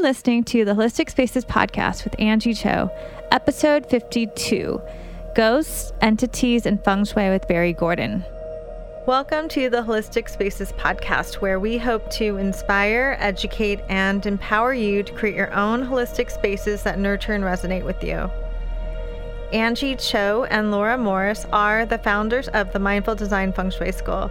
Listening to the Holistic Spaces podcast with Angie Cho, episode 52 Ghosts, Entities, and Feng Shui with Barry Gordon. Welcome to the Holistic Spaces podcast, where we hope to inspire, educate, and empower you to create your own holistic spaces that nurture and resonate with you. Angie Cho and Laura Morris are the founders of the Mindful Design Feng Shui School.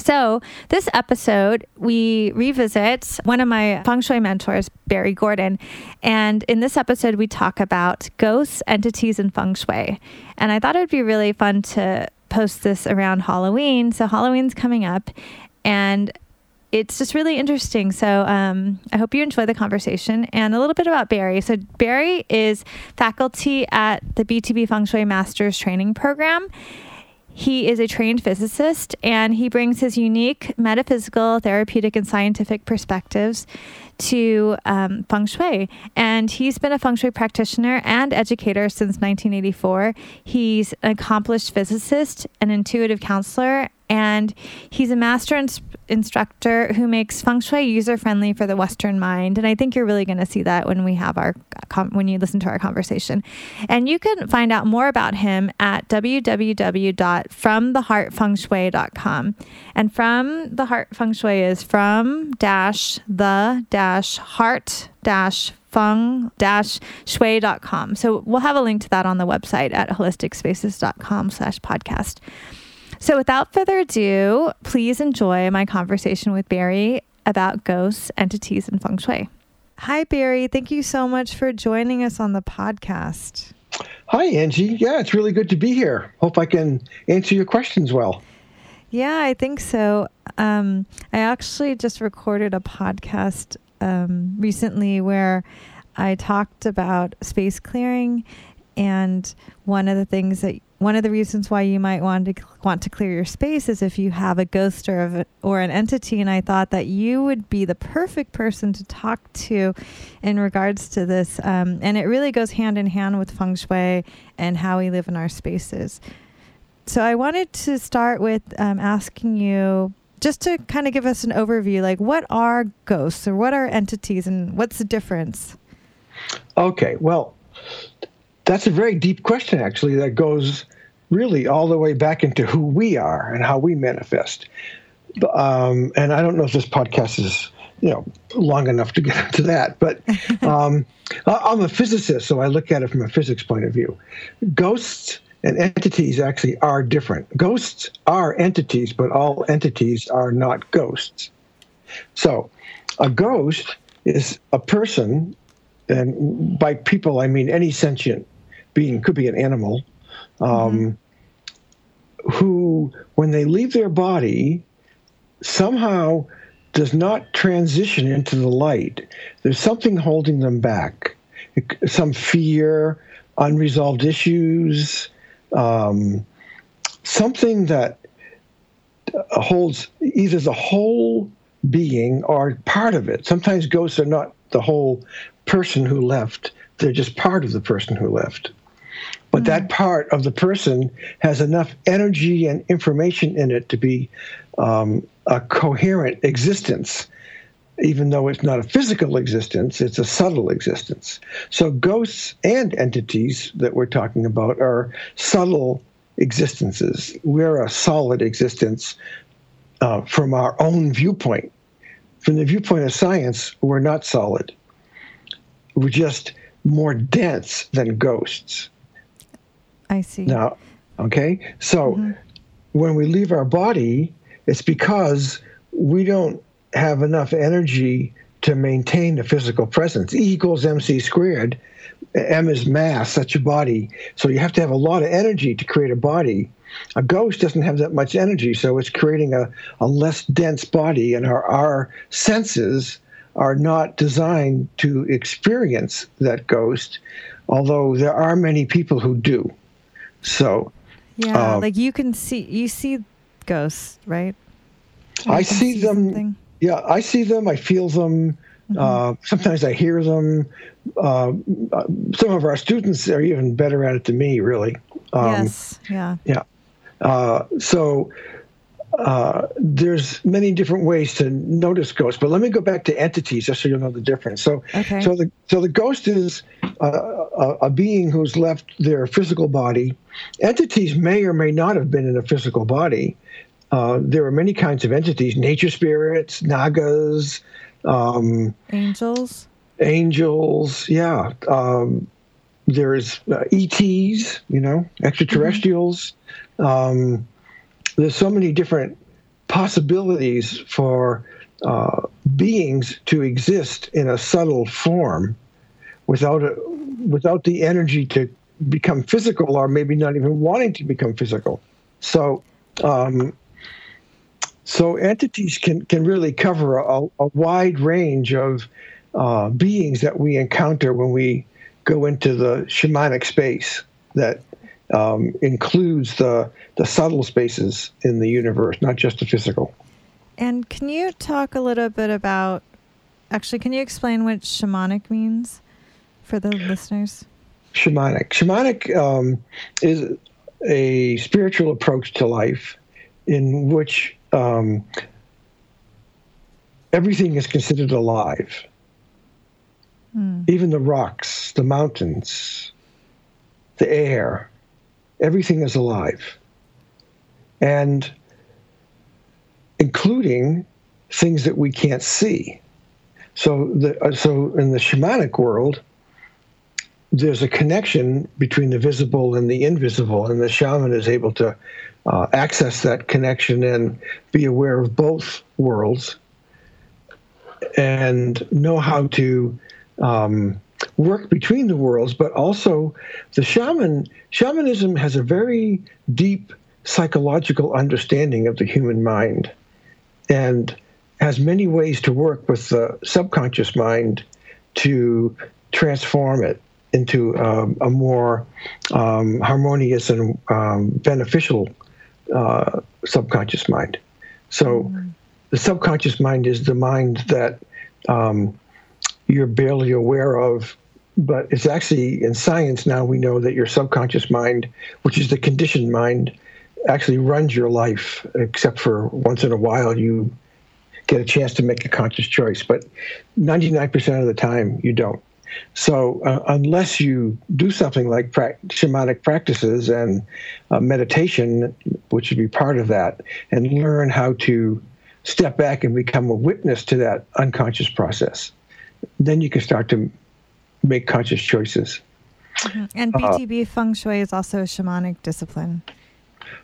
So, this episode, we revisit one of my feng shui mentors, Barry Gordon. And in this episode, we talk about ghosts, entities, and feng shui. And I thought it would be really fun to post this around Halloween. So, Halloween's coming up. And it's just really interesting. So um, I hope you enjoy the conversation and a little bit about Barry. So Barry is faculty at the BTB Feng Shui Masters Training Program. He is a trained physicist and he brings his unique metaphysical, therapeutic, and scientific perspectives to um, feng shui. And he's been a feng shui practitioner and educator since 1984. He's an accomplished physicist, an intuitive counselor, and he's a master ins- instructor who makes feng shui user friendly for the Western mind. And I think you're really going to see that when we have our com- when you listen to our conversation. And you can find out more about him at www.fromtheheartfengshui.com. And from the heart feng shui is from dash the dash heart dash feng dash shui.com. So we'll have a link to that on the website at holisticspaces.com slash podcast. So, without further ado, please enjoy my conversation with Barry about ghosts, entities, and feng shui. Hi, Barry. Thank you so much for joining us on the podcast. Hi, Angie. Yeah, it's really good to be here. Hope I can answer your questions well. Yeah, I think so. Um, I actually just recorded a podcast um, recently where I talked about space clearing, and one of the things that one of the reasons why you might want to want to clear your space is if you have a ghost or or an entity and I thought that you would be the perfect person to talk to in regards to this um, and it really goes hand in hand with feng shui and how we live in our spaces. So I wanted to start with um, asking you just to kind of give us an overview like what are ghosts or what are entities and what's the difference? Okay well that's a very deep question, actually, that goes really all the way back into who we are and how we manifest. Um, and I don't know if this podcast is, you know, long enough to get into that, but um, I'm a physicist, so I look at it from a physics point of view. Ghosts and entities actually are different. Ghosts are entities, but all entities are not ghosts. So, a ghost is a person, and by people I mean any sentient being could be an animal um, mm-hmm. who when they leave their body somehow does not transition into the light. There's something holding them back. Some fear unresolved issues um, something that holds either the whole being or part of it. Sometimes ghosts are not the whole person who left. They're just part of the person who left but that hmm. part of the person has enough energy and information in it to be um, a coherent existence even though it's not a physical existence, it's a subtle existence. So, ghosts and entities that we're talking about are subtle existences. We're a solid existence uh, from our own viewpoint. From the viewpoint of science, we're not solid. We're just more dense than ghosts. I see. Now, okay, so mm-hmm. when we leave our body, it's because we don't have enough energy to maintain the physical presence. E equals mc squared. M is mass, that's your body. So you have to have a lot of energy to create a body. A ghost doesn't have that much energy, so it's creating a, a less dense body, and our, our senses are not designed to experience that ghost, although there are many people who do. So, yeah, um, like you can see you see ghosts, right? I see, see, them. Something. Yeah, I see them. I feel them. Mm-hmm. Uh, sometimes I hear them. Uh, some of our students are even better at it than me, really. Um, yes. Yeah. Yeah. Uh, so uh, there's many different ways to notice ghosts, but let me go back to entities just so you'll know the difference. So, okay. so the so the ghost is uh, a, a, being who's left their physical body. Entities may or may not have been in a physical body. Uh, there are many kinds of entities: nature spirits, nagas, um, angels, angels. Yeah, um, there's uh, ETs. You know, extraterrestrials. Mm-hmm. Um, there's so many different possibilities for uh, beings to exist in a subtle form without a, without the energy to become physical or maybe not even wanting to become physical. So um, so entities can can really cover a, a wide range of uh, beings that we encounter when we go into the shamanic space that um, includes the the subtle spaces in the universe, not just the physical. And can you talk a little bit about? Actually, can you explain what shamanic means for the listeners? Shamanic. Shamanic um, is a spiritual approach to life in which um, everything is considered alive. Mm. Even the rocks, the mountains, the air, everything is alive. And including things that we can't see. So, the, uh, so in the shamanic world, there's a connection between the visible and the invisible, and the shaman is able to uh, access that connection and be aware of both worlds and know how to um, work between the worlds, but also the shaman shamanism has a very deep psychological understanding of the human mind and has many ways to work with the subconscious mind to transform it into um, a more um, harmonious and um, beneficial uh, subconscious mind. So, mm-hmm. the subconscious mind is the mind that um, you're barely aware of, but it's actually in science now we know that your subconscious mind, which is the conditioned mind, actually runs your life, except for once in a while you get a chance to make a conscious choice. But 99% of the time, you don't. So, uh, unless you do something like pra- shamanic practices and uh, meditation, which would be part of that, and learn how to step back and become a witness to that unconscious process, then you can start to make conscious choices. Mm-hmm. And BTB uh, feng shui is also a shamanic discipline.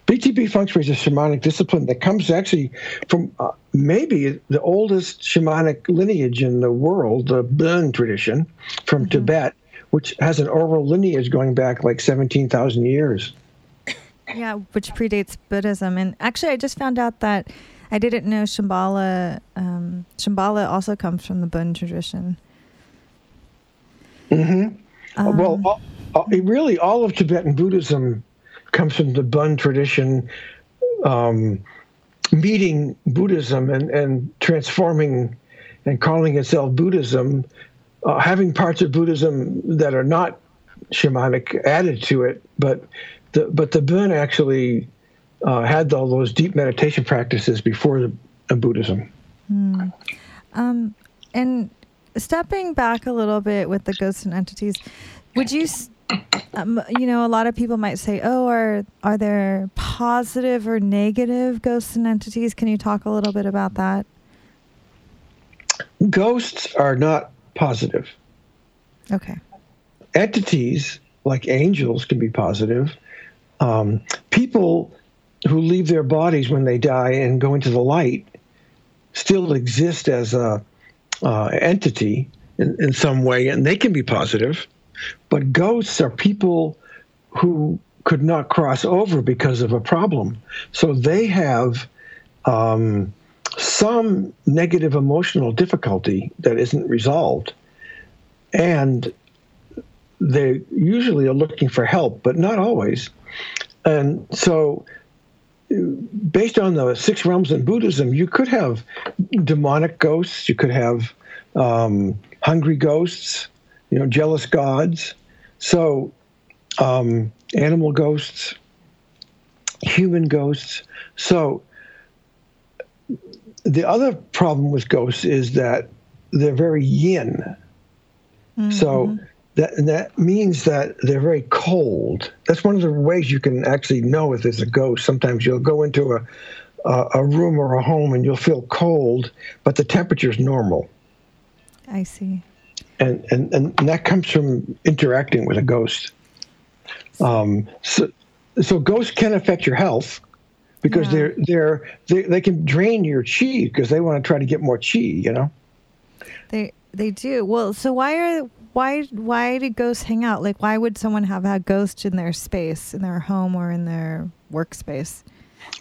BTB feng shui is a shamanic discipline that comes actually from uh, maybe the oldest shamanic lineage in the world, the Bon tradition from mm-hmm. Tibet, which has an oral lineage going back like 17,000 years. Yeah, which predates Buddhism. And actually, I just found out that I didn't know Shambhala. Um, Shambhala also comes from the Bon tradition. Mm-hmm. Um, well, all, all, really, all of Tibetan Buddhism comes from the Bon tradition, um, meeting Buddhism and, and transforming and calling itself Buddhism, uh, having parts of Buddhism that are not shamanic added to it, but the but the Bon actually uh, had all those deep meditation practices before the, uh, Buddhism. Mm. Um, and stepping back a little bit with the ghosts and entities, would you? Um, you know, a lot of people might say, "Oh, are are there positive or negative ghosts and entities?" Can you talk a little bit about that? Ghosts are not positive. Okay. Entities like angels can be positive. Um, people who leave their bodies when they die and go into the light still exist as a uh, entity in, in some way, and they can be positive. But ghosts are people who could not cross over because of a problem. So they have um, some negative emotional difficulty that isn't resolved. And they usually are looking for help, but not always. And so, based on the six realms in Buddhism, you could have demonic ghosts, you could have um, hungry ghosts, you know, jealous gods. So, um, animal ghosts, human ghosts. So, the other problem with ghosts is that they're very yin. Mm-hmm. So that that means that they're very cold. That's one of the ways you can actually know if there's a ghost. Sometimes you'll go into a a, a room or a home and you'll feel cold, but the temperature is normal. I see. And, and and that comes from interacting with a ghost. Um, so, so ghosts can affect your health because yeah. they're they're they, they can drain your chi because they want to try to get more chi. You know. They they do well. So why are why why do ghosts hang out? Like why would someone have a ghost in their space, in their home or in their workspace?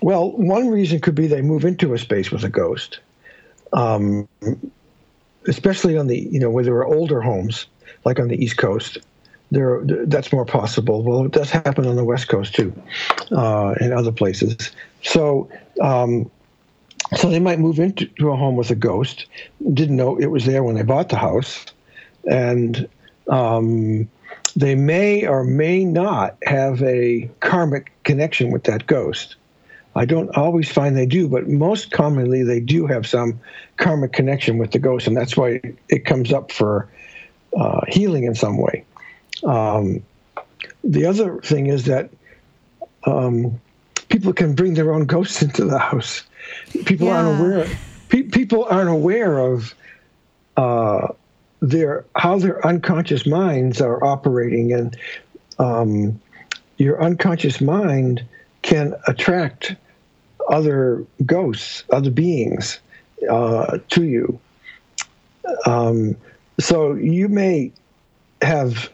Well, one reason could be they move into a space with a ghost, um, especially on the you know where there are older homes, like on the East Coast there that's more possible. Well, it does happen on the West Coast too, uh, and other places. So, um, so they might move into a home with a ghost. Didn't know it was there when they bought the house, and um, they may or may not have a karmic connection with that ghost. I don't always find they do, but most commonly they do have some karmic connection with the ghost, and that's why it comes up for uh, healing in some way. Um, the other thing is that um, people can bring their own ghosts into the house. People yeah. aren't aware. Pe- people aren't aware of uh, their how their unconscious minds are operating, and um, your unconscious mind can attract other ghosts, other beings uh, to you. Um, so you may have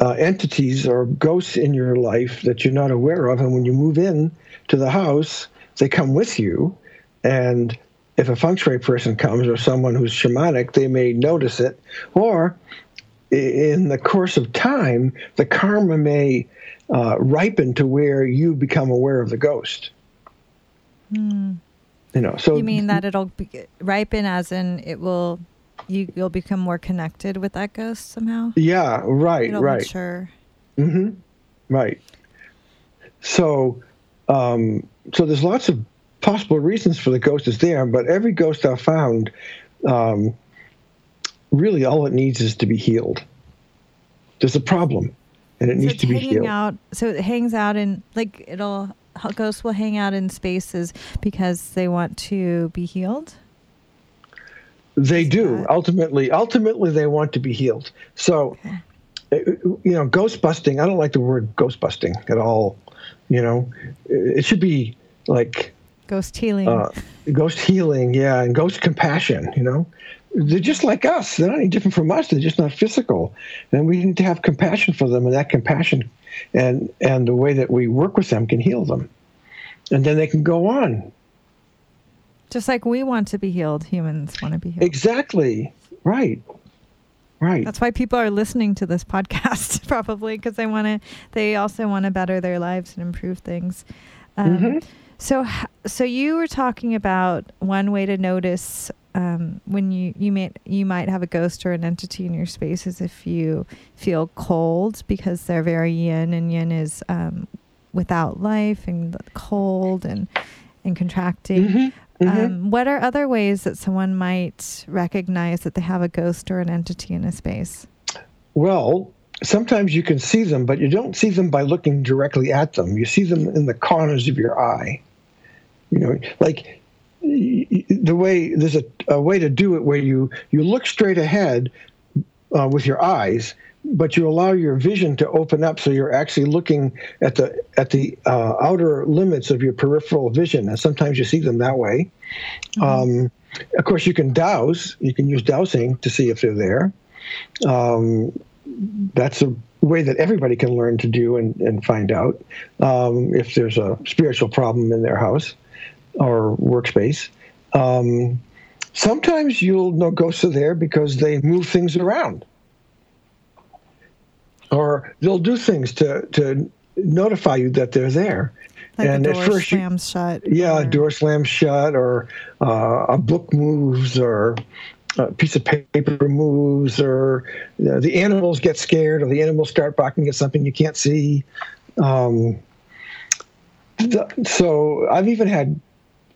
uh, entities or ghosts in your life that you're not aware of. And when you move in to the house, they come with you. And if a feng shui person comes or someone who's shamanic, they may notice it. Or in the course of time, the karma may uh, ripen to where you become aware of the ghost. Hmm. You know, so you mean that it'll be, ripen as in it will you you'll become more connected with that ghost somehow. Yeah, right, It'll right. Sure. Mm-hmm. Right. So, um, so there's lots of possible reasons for the ghost is there, but every ghost I've found, um, really all it needs is to be healed. There's a problem, and it so needs to be healed. Out, so it hangs out in like it'll ghosts will hang out in spaces because they want to be healed. They do ultimately. Ultimately, they want to be healed. So, okay. Eh, you know, ghost busting. I don't like the word ghost busting at all. You know, it should be like ghost healing. Uh, ghost healing, yeah, and ghost compassion. You know, they're just like us. They're not any different from us. They're just not physical, and we need to have compassion for them. And that compassion, and and the way that we work with them can heal them, and then they can go on just like we want to be healed, humans want to be healed. Exactly. Right. Right. That's why people are listening to this podcast, probably because they want to. They also want to better their lives and improve things. Um, mm-hmm. So, so you were talking about one way to notice um, when you you may you might have a ghost or an entity in your space is if you feel cold because they're very yin and yin is um, without life and cold and and contracting. Mm-hmm. Mm-hmm. Um, what are other ways that someone might recognize that they have a ghost or an entity in a space? Well, sometimes you can see them, but you don't see them by looking directly at them. You see them in the corners of your eye. You know, like the way there's a, a way to do it where you you look straight ahead uh, with your eyes but you allow your vision to open up so you're actually looking at the at the uh, outer limits of your peripheral vision and sometimes you see them that way mm-hmm. um, of course you can dowse. you can use dowsing to see if they're there um, that's a way that everybody can learn to do and, and find out um, if there's a spiritual problem in their house or workspace Um, sometimes you'll know ghosts are there because they move things around, or they'll do things to to notify you that they're there. Like and a door at first slams you, shut. Yeah, or... a door slams shut, or uh, a book moves, or a piece of paper moves, or you know, the animals get scared, or the animals start barking at something you can't see. Um, so I've even had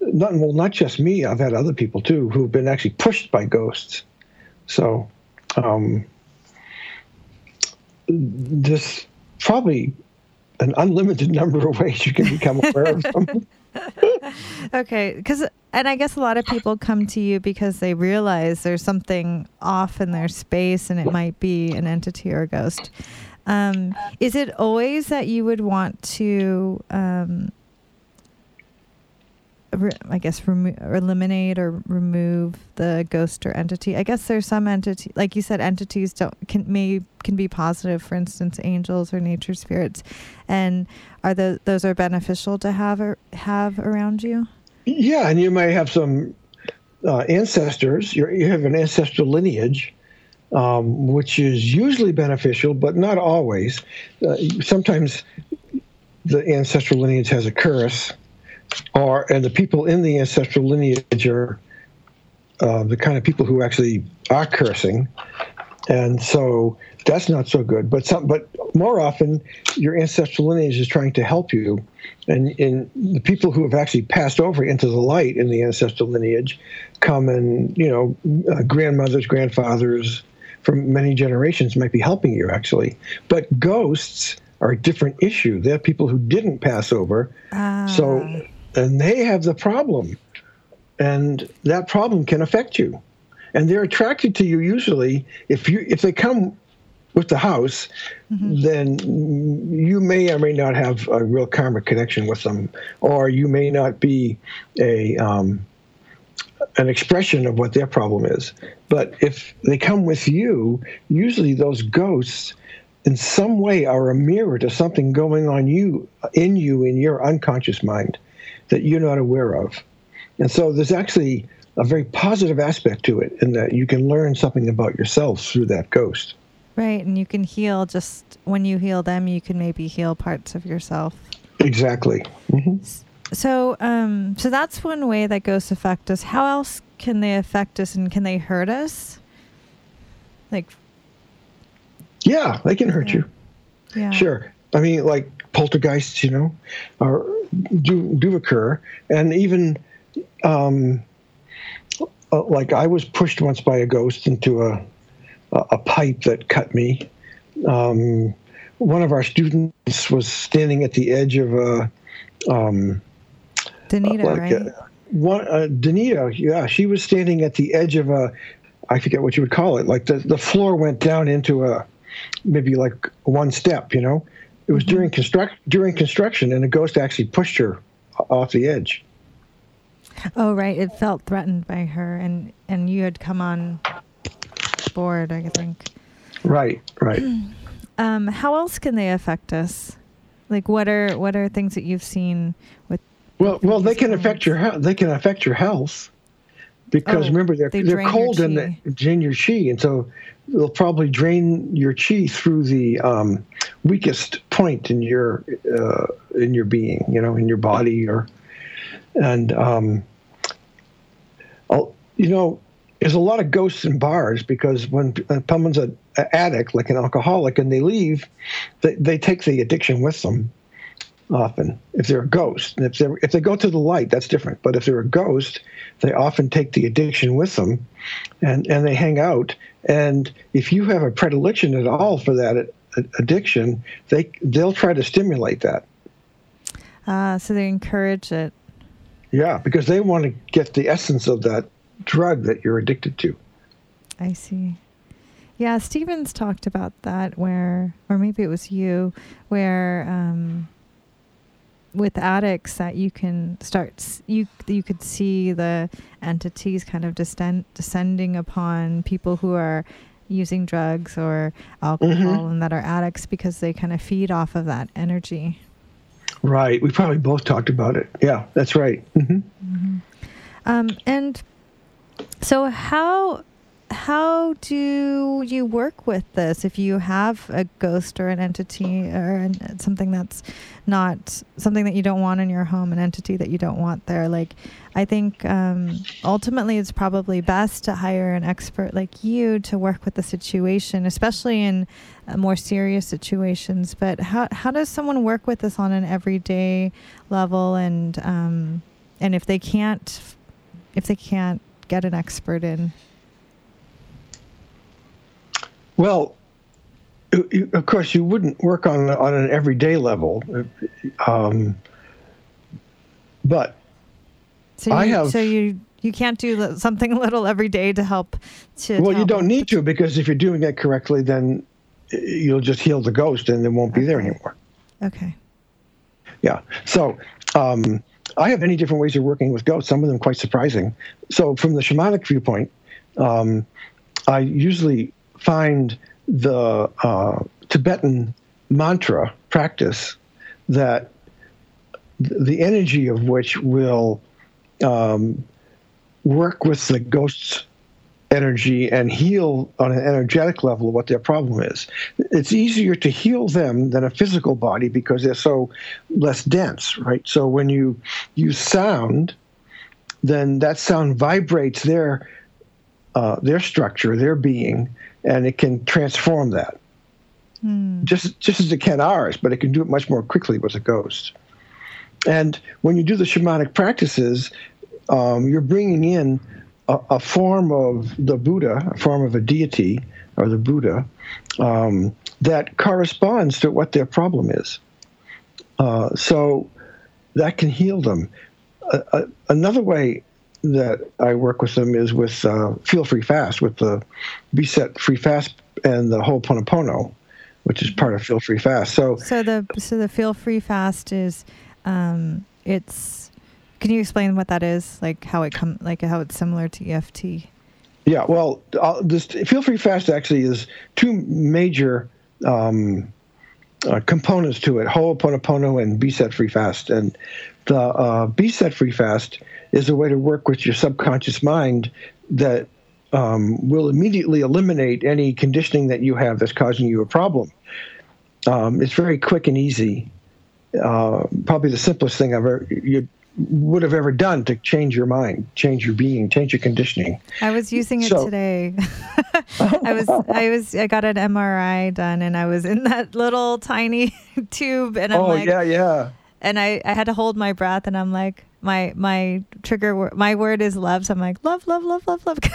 not well, not just me. I've had other people too who've been actually pushed by ghosts. So um, this probably an unlimited number of ways you can become aware of them. okay, because and I guess a lot of people come to you because they realize there's something off in their space, and it might be an entity or a ghost. Um, is it always that you would want to, um, I guess, remo- eliminate or remove the ghost or entity? I guess there's some entity, like you said, entities don't can may can be positive. For instance, angels or nature spirits, and are the those are beneficial to have or have around you? Yeah, and you may have some uh, ancestors. You're, you have an ancestral lineage um, which is usually beneficial, but not always. Uh, sometimes the ancestral lineage has a curse, or and the people in the ancestral lineage are uh, the kind of people who actually are cursing, and so that's not so good. But some, but more often, your ancestral lineage is trying to help you, and in the people who have actually passed over into the light in the ancestral lineage come and you know uh, grandmothers, grandfathers, from many generations might be helping you actually. But ghosts are a different issue. They're people who didn't pass over. Ah. So, and they have the problem. And that problem can affect you. And they're attracted to you usually if you if they come with the house, mm-hmm. then you may or may not have a real karmic connection with them, or you may not be a um, an expression of what their problem is. But if they come with you, usually those ghosts in some way are a mirror to something going on you in you in your unconscious mind that you're not aware of. And so there's actually a very positive aspect to it in that you can learn something about yourself through that ghost. Right, and you can heal just when you heal them, you can maybe heal parts of yourself. Exactly. Mm-hmm. So, um, so that's one way that ghosts affect us. How else can they affect us, and can they hurt us? Like, yeah, they can hurt yeah. you. Yeah, sure. I mean, like poltergeists, you know, are do do occur, and even um, uh, like I was pushed once by a ghost into a a pipe that cut me. Um, one of our students was standing at the edge of a um, Danita, like, right? Uh, one, uh, Danita, yeah, she was standing at the edge of a, I forget what you would call it. Like the, the floor went down into a, maybe like one step, you know? It was during construct during construction, and a ghost actually pushed her off the edge. Oh, right. It felt threatened by her, and and you had come on board, I think. Right. Right. um, how else can they affect us? Like, what are what are things that you've seen with well, well, they can affect your they can affect your health because oh, remember they're they are cold in the drain your chi, and so they'll probably drain your chi through the um, weakest point in your uh, in your being, you know, in your body, or and um, you know, there's a lot of ghosts in bars because when someone's an addict, like an alcoholic, and they leave, they, they take the addiction with them often if they're a ghost. If they if they go to the light, that's different. But if they're a ghost, they often take the addiction with them, and and they hang out. And if you have a predilection at all for that addiction, they they'll try to stimulate that. Ah, uh, so they encourage it. Yeah, because they want to get the essence of that drug that you're addicted to. I see. Yeah, Stevens talked about that where, or maybe it was you, where um, with addicts that you can start you you could see the entities kind of descend, descending upon people who are using drugs or alcohol mm-hmm. and that are addicts because they kind of feed off of that energy. Right. We probably both talked about it. Yeah, that's right. Mm-hmm. Mm-hmm. Um, and so how how do you work with this if you have a ghost or an entity or something that's not something that you don't want in your home, an entity that you don't want there? Like, I think um, ultimately it's probably best to hire an expert like you to work with the situation, especially in uh, more serious situations. But how how does someone work with this on an everyday level, and um, and if they can't if they can't get an expert in? Well, of course, you wouldn't work on on an everyday level, um, but so you, I have. So you you can't do something little every day to help. To well, you don't need to because if you're doing it correctly, then you'll just heal the ghost and it won't be okay. there anymore. Okay. Yeah. So um, I have many different ways of working with ghosts. Some of them quite surprising. So from the shamanic viewpoint, um, I usually find the uh, Tibetan mantra practice that the energy of which will um, work with the ghost's energy and heal on an energetic level what their problem is. It's easier to heal them than a physical body because they're so less dense, right? So when you use sound, then that sound vibrates their uh, their structure, their being, and it can transform that. Mm. Just just as it can ours, but it can do it much more quickly with a ghost. And when you do the shamanic practices, um, you're bringing in a, a, form of the Buddha, a form of a deity or the Buddha, um, that corresponds to what their problem is. Uh, so that can heal them. Uh, uh, another way that I work with them is with uh, Feel Free Fast, with the Be Set Free Fast and the Ho'oponopono, which is part of Feel Free Fast. So, so the so the Feel Free Fast is um, it's. Can you explain what that is? Like how it come, like how it's similar to EFT. Yeah, well, this Feel Free Fast actually is two major um, uh, components to it: Ho'oponopono and Be Set Free Fast. And the uh, Be Set Free Fast is a way to work with your subconscious mind that um, will immediately eliminate any conditioning that you have that's causing you a problem. Um, it's very quick and easy. Uh, probably the simplest thing I've ever you would have ever done to change your mind, change your being, change your conditioning. I was using it so, today. I was I was I got an MRI done and I was in that little tiny tube and I'm oh, like yeah, yeah. And I, I had to hold my breath and I'm like, my my trigger word my word is love. So i'm like love love love love love.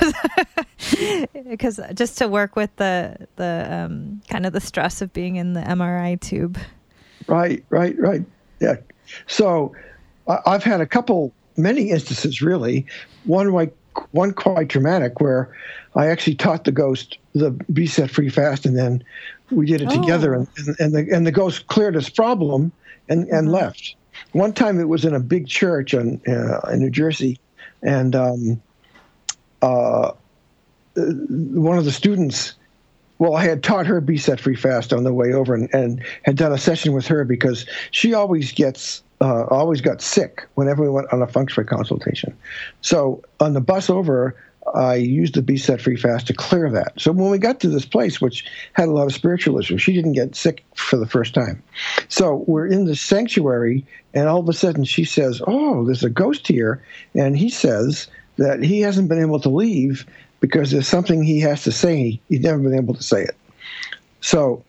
Because because just to work with the the um, kind of the stress of being in the mri tube. Right right right. Yeah. So i've had a couple many instances really. One like one quite dramatic where i actually taught the ghost the be set free fast and then we did it oh. together and, and the and the ghost cleared his problem and and mm-hmm. left one time it was in a big church in, uh, in New Jersey, and um, uh, one of the students, well, I had taught her be set free fast on the way over, and, and had done a session with her because she always gets uh, always got sick whenever we went on a shui consultation. So on the bus over, I used the Be Set Free Fast to clear that. So when we got to this place, which had a lot of spiritualism, she didn't get sick for the first time. So we're in the sanctuary, and all of a sudden she says, Oh, there's a ghost here. And he says that he hasn't been able to leave because there's something he has to say. He's never been able to say it. So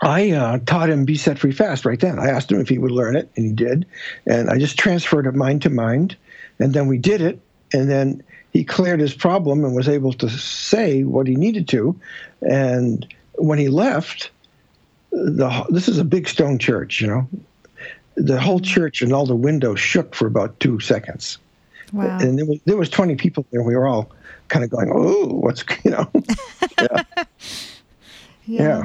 I uh, taught him Be Set Free Fast right then. I asked him if he would learn it, and he did. And I just transferred it mind to mind. And then we did it. And then he cleared his problem and was able to say what he needed to. And when he left, the this is a big stone church, you know. The whole church and all the windows shook for about two seconds. Wow. And there was, there was 20 people there. We were all kind of going, oh, what's, you know. yeah. yeah. yeah.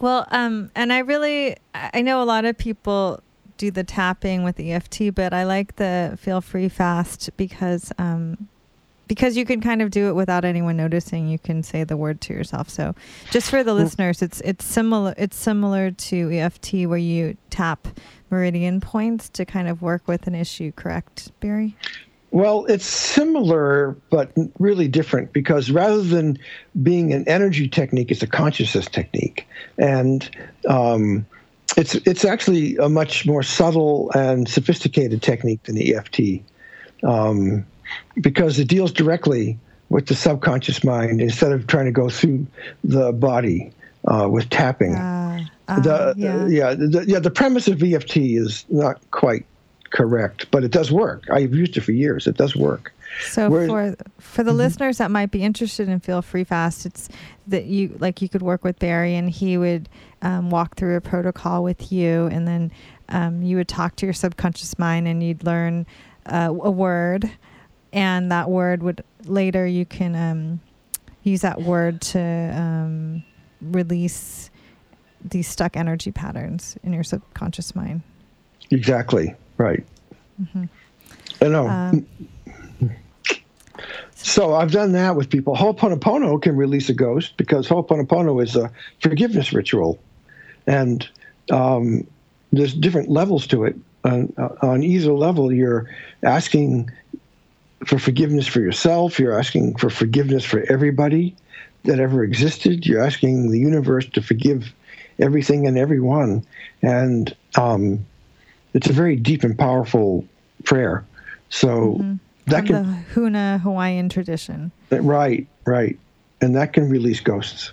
Well, um, and I really, I know a lot of people do the tapping with EFT, but I like the feel free fast because um, because you can kind of do it without anyone noticing. You can say the word to yourself. So, just for the mm. listeners, it's it's similar. It's similar to EFT, where you tap meridian points to kind of work with an issue. Correct, Barry? Well, it's similar, but really different because rather than being an energy technique, it's a consciousness technique, and um, it's it's actually a much more subtle and sophisticated technique than EFT, um, because it deals directly with the subconscious mind instead of trying to go through the body uh, with tapping. Uh, uh, the, yeah, yeah, the, yeah. The premise of EFT is not quite correct, but it does work. I've used it for years. It does work. So Whereas, for for the mm-hmm. listeners that might be interested in Feel Free Fast, it's that you like you could work with Barry and he would um, walk through a protocol with you, and then um, you would talk to your subconscious mind, and you'd learn uh, a word, and that word would later you can um, use that word to um, release these stuck energy patterns in your subconscious mind. Exactly. Right. Mm-hmm. I know. Um, so I've done that with people. Ho'oponopono can release a ghost because Ho'oponopono is a forgiveness ritual, and um, there's different levels to it. On, on either level, you're asking for forgiveness for yourself. You're asking for forgiveness for everybody that ever existed. You're asking the universe to forgive everything and everyone, and um, it's a very deep and powerful prayer. So mm-hmm. that From can the Huna Hawaiian tradition. Right, right, and that can release ghosts.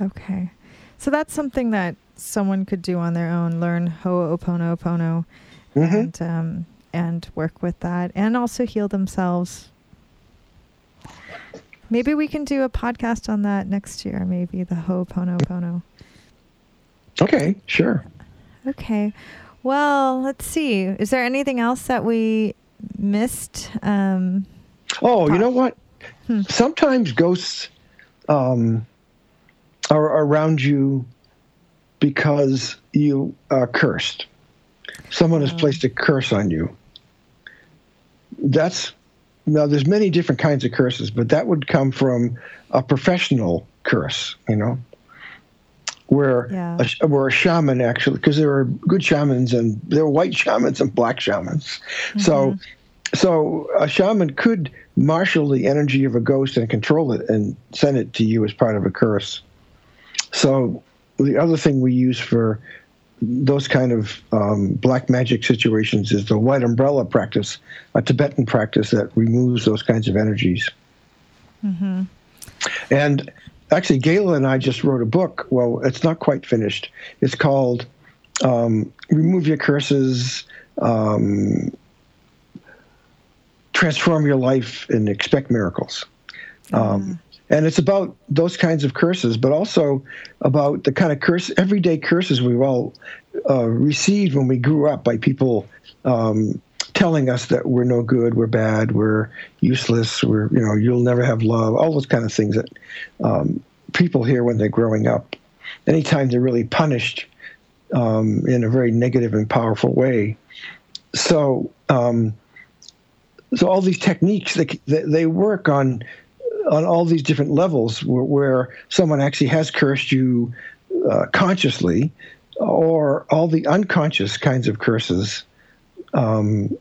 Okay, so that's something that someone could do on their own. Learn Ho'oponopono, mm-hmm. and um, and work with that, and also heal themselves. Maybe we can do a podcast on that next year. Maybe the Ho'oponopono. Okay, sure. Okay. Well, let's see. Is there anything else that we missed? Um, oh, you know what? Hmm. Sometimes ghosts um, are around you because you are cursed. Someone has oh. placed a curse on you. That's now. There's many different kinds of curses, but that would come from a professional curse. You know, where yeah. a, where a shaman actually because there are good shamans and there are white shamans and black shamans mm-hmm. so so a shaman could marshal the energy of a ghost and control it and send it to you as part of a curse so the other thing we use for those kind of um, black magic situations is the white umbrella practice a tibetan practice that removes those kinds of energies mm-hmm. and actually, Gayla and I just wrote a book. Well, it's not quite finished. It's called um, "Remove Your Curses." Um, transform your life and expect miracles. Um, and it's about those kinds of curses, but also about the kind of curse, everyday curses we've all uh, received when we grew up by people um, telling us that we're no good, we're bad, we're useless, we're you know you'll never have love, all those kind of things that um, people hear when they're growing up. Anytime they're really punished um, in a very negative and powerful way. So um, so all these techniques they, they work on on all these different levels where, where someone actually has cursed you uh, consciously or all the unconscious kinds of curses um,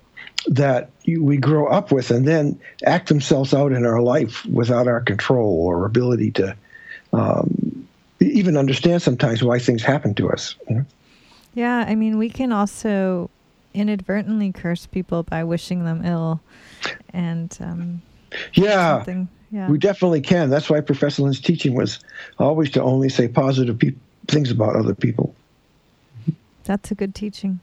that we grow up with and then act themselves out in our life without our control or ability to um, even understand sometimes why things happen to us. You know? Yeah, I mean, we can also inadvertently curse people by wishing them ill, and um, yeah, yeah, we definitely can. That's why Professor Lin's teaching was always to only say positive pe- things about other people. That's a good teaching.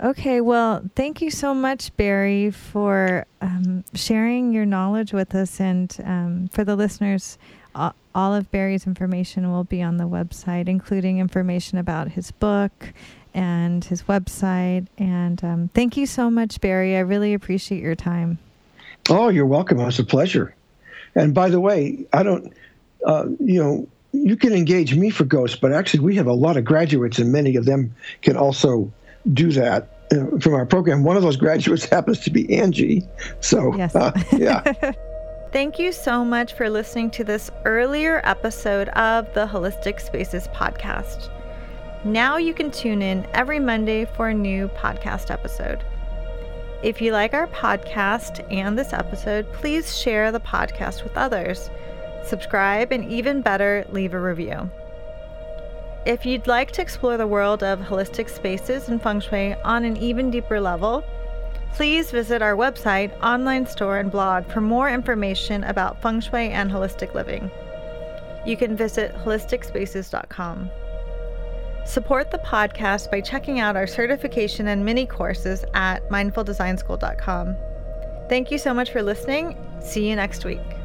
Okay, well, thank you so much, Barry, for um, sharing your knowledge with us. And um, for the listeners, all of Barry's information will be on the website, including information about his book and his website. And um, thank you so much, Barry. I really appreciate your time. Oh, you're welcome. It was a pleasure. And by the way, I don't, uh, you know, you can engage me for ghosts, but actually, we have a lot of graduates, and many of them can also do that uh, from our program. One of those graduates happens to be Angie. So, yes. uh, yeah. Thank you so much for listening to this earlier episode of the Holistic Spaces podcast. Now you can tune in every Monday for a new podcast episode. If you like our podcast and this episode, please share the podcast with others. Subscribe, and even better, leave a review. If you'd like to explore the world of holistic spaces and feng shui on an even deeper level, please visit our website, online store, and blog for more information about feng shui and holistic living. You can visit holisticspaces.com. Support the podcast by checking out our certification and mini courses at mindfuldesignschool.com. Thank you so much for listening. See you next week.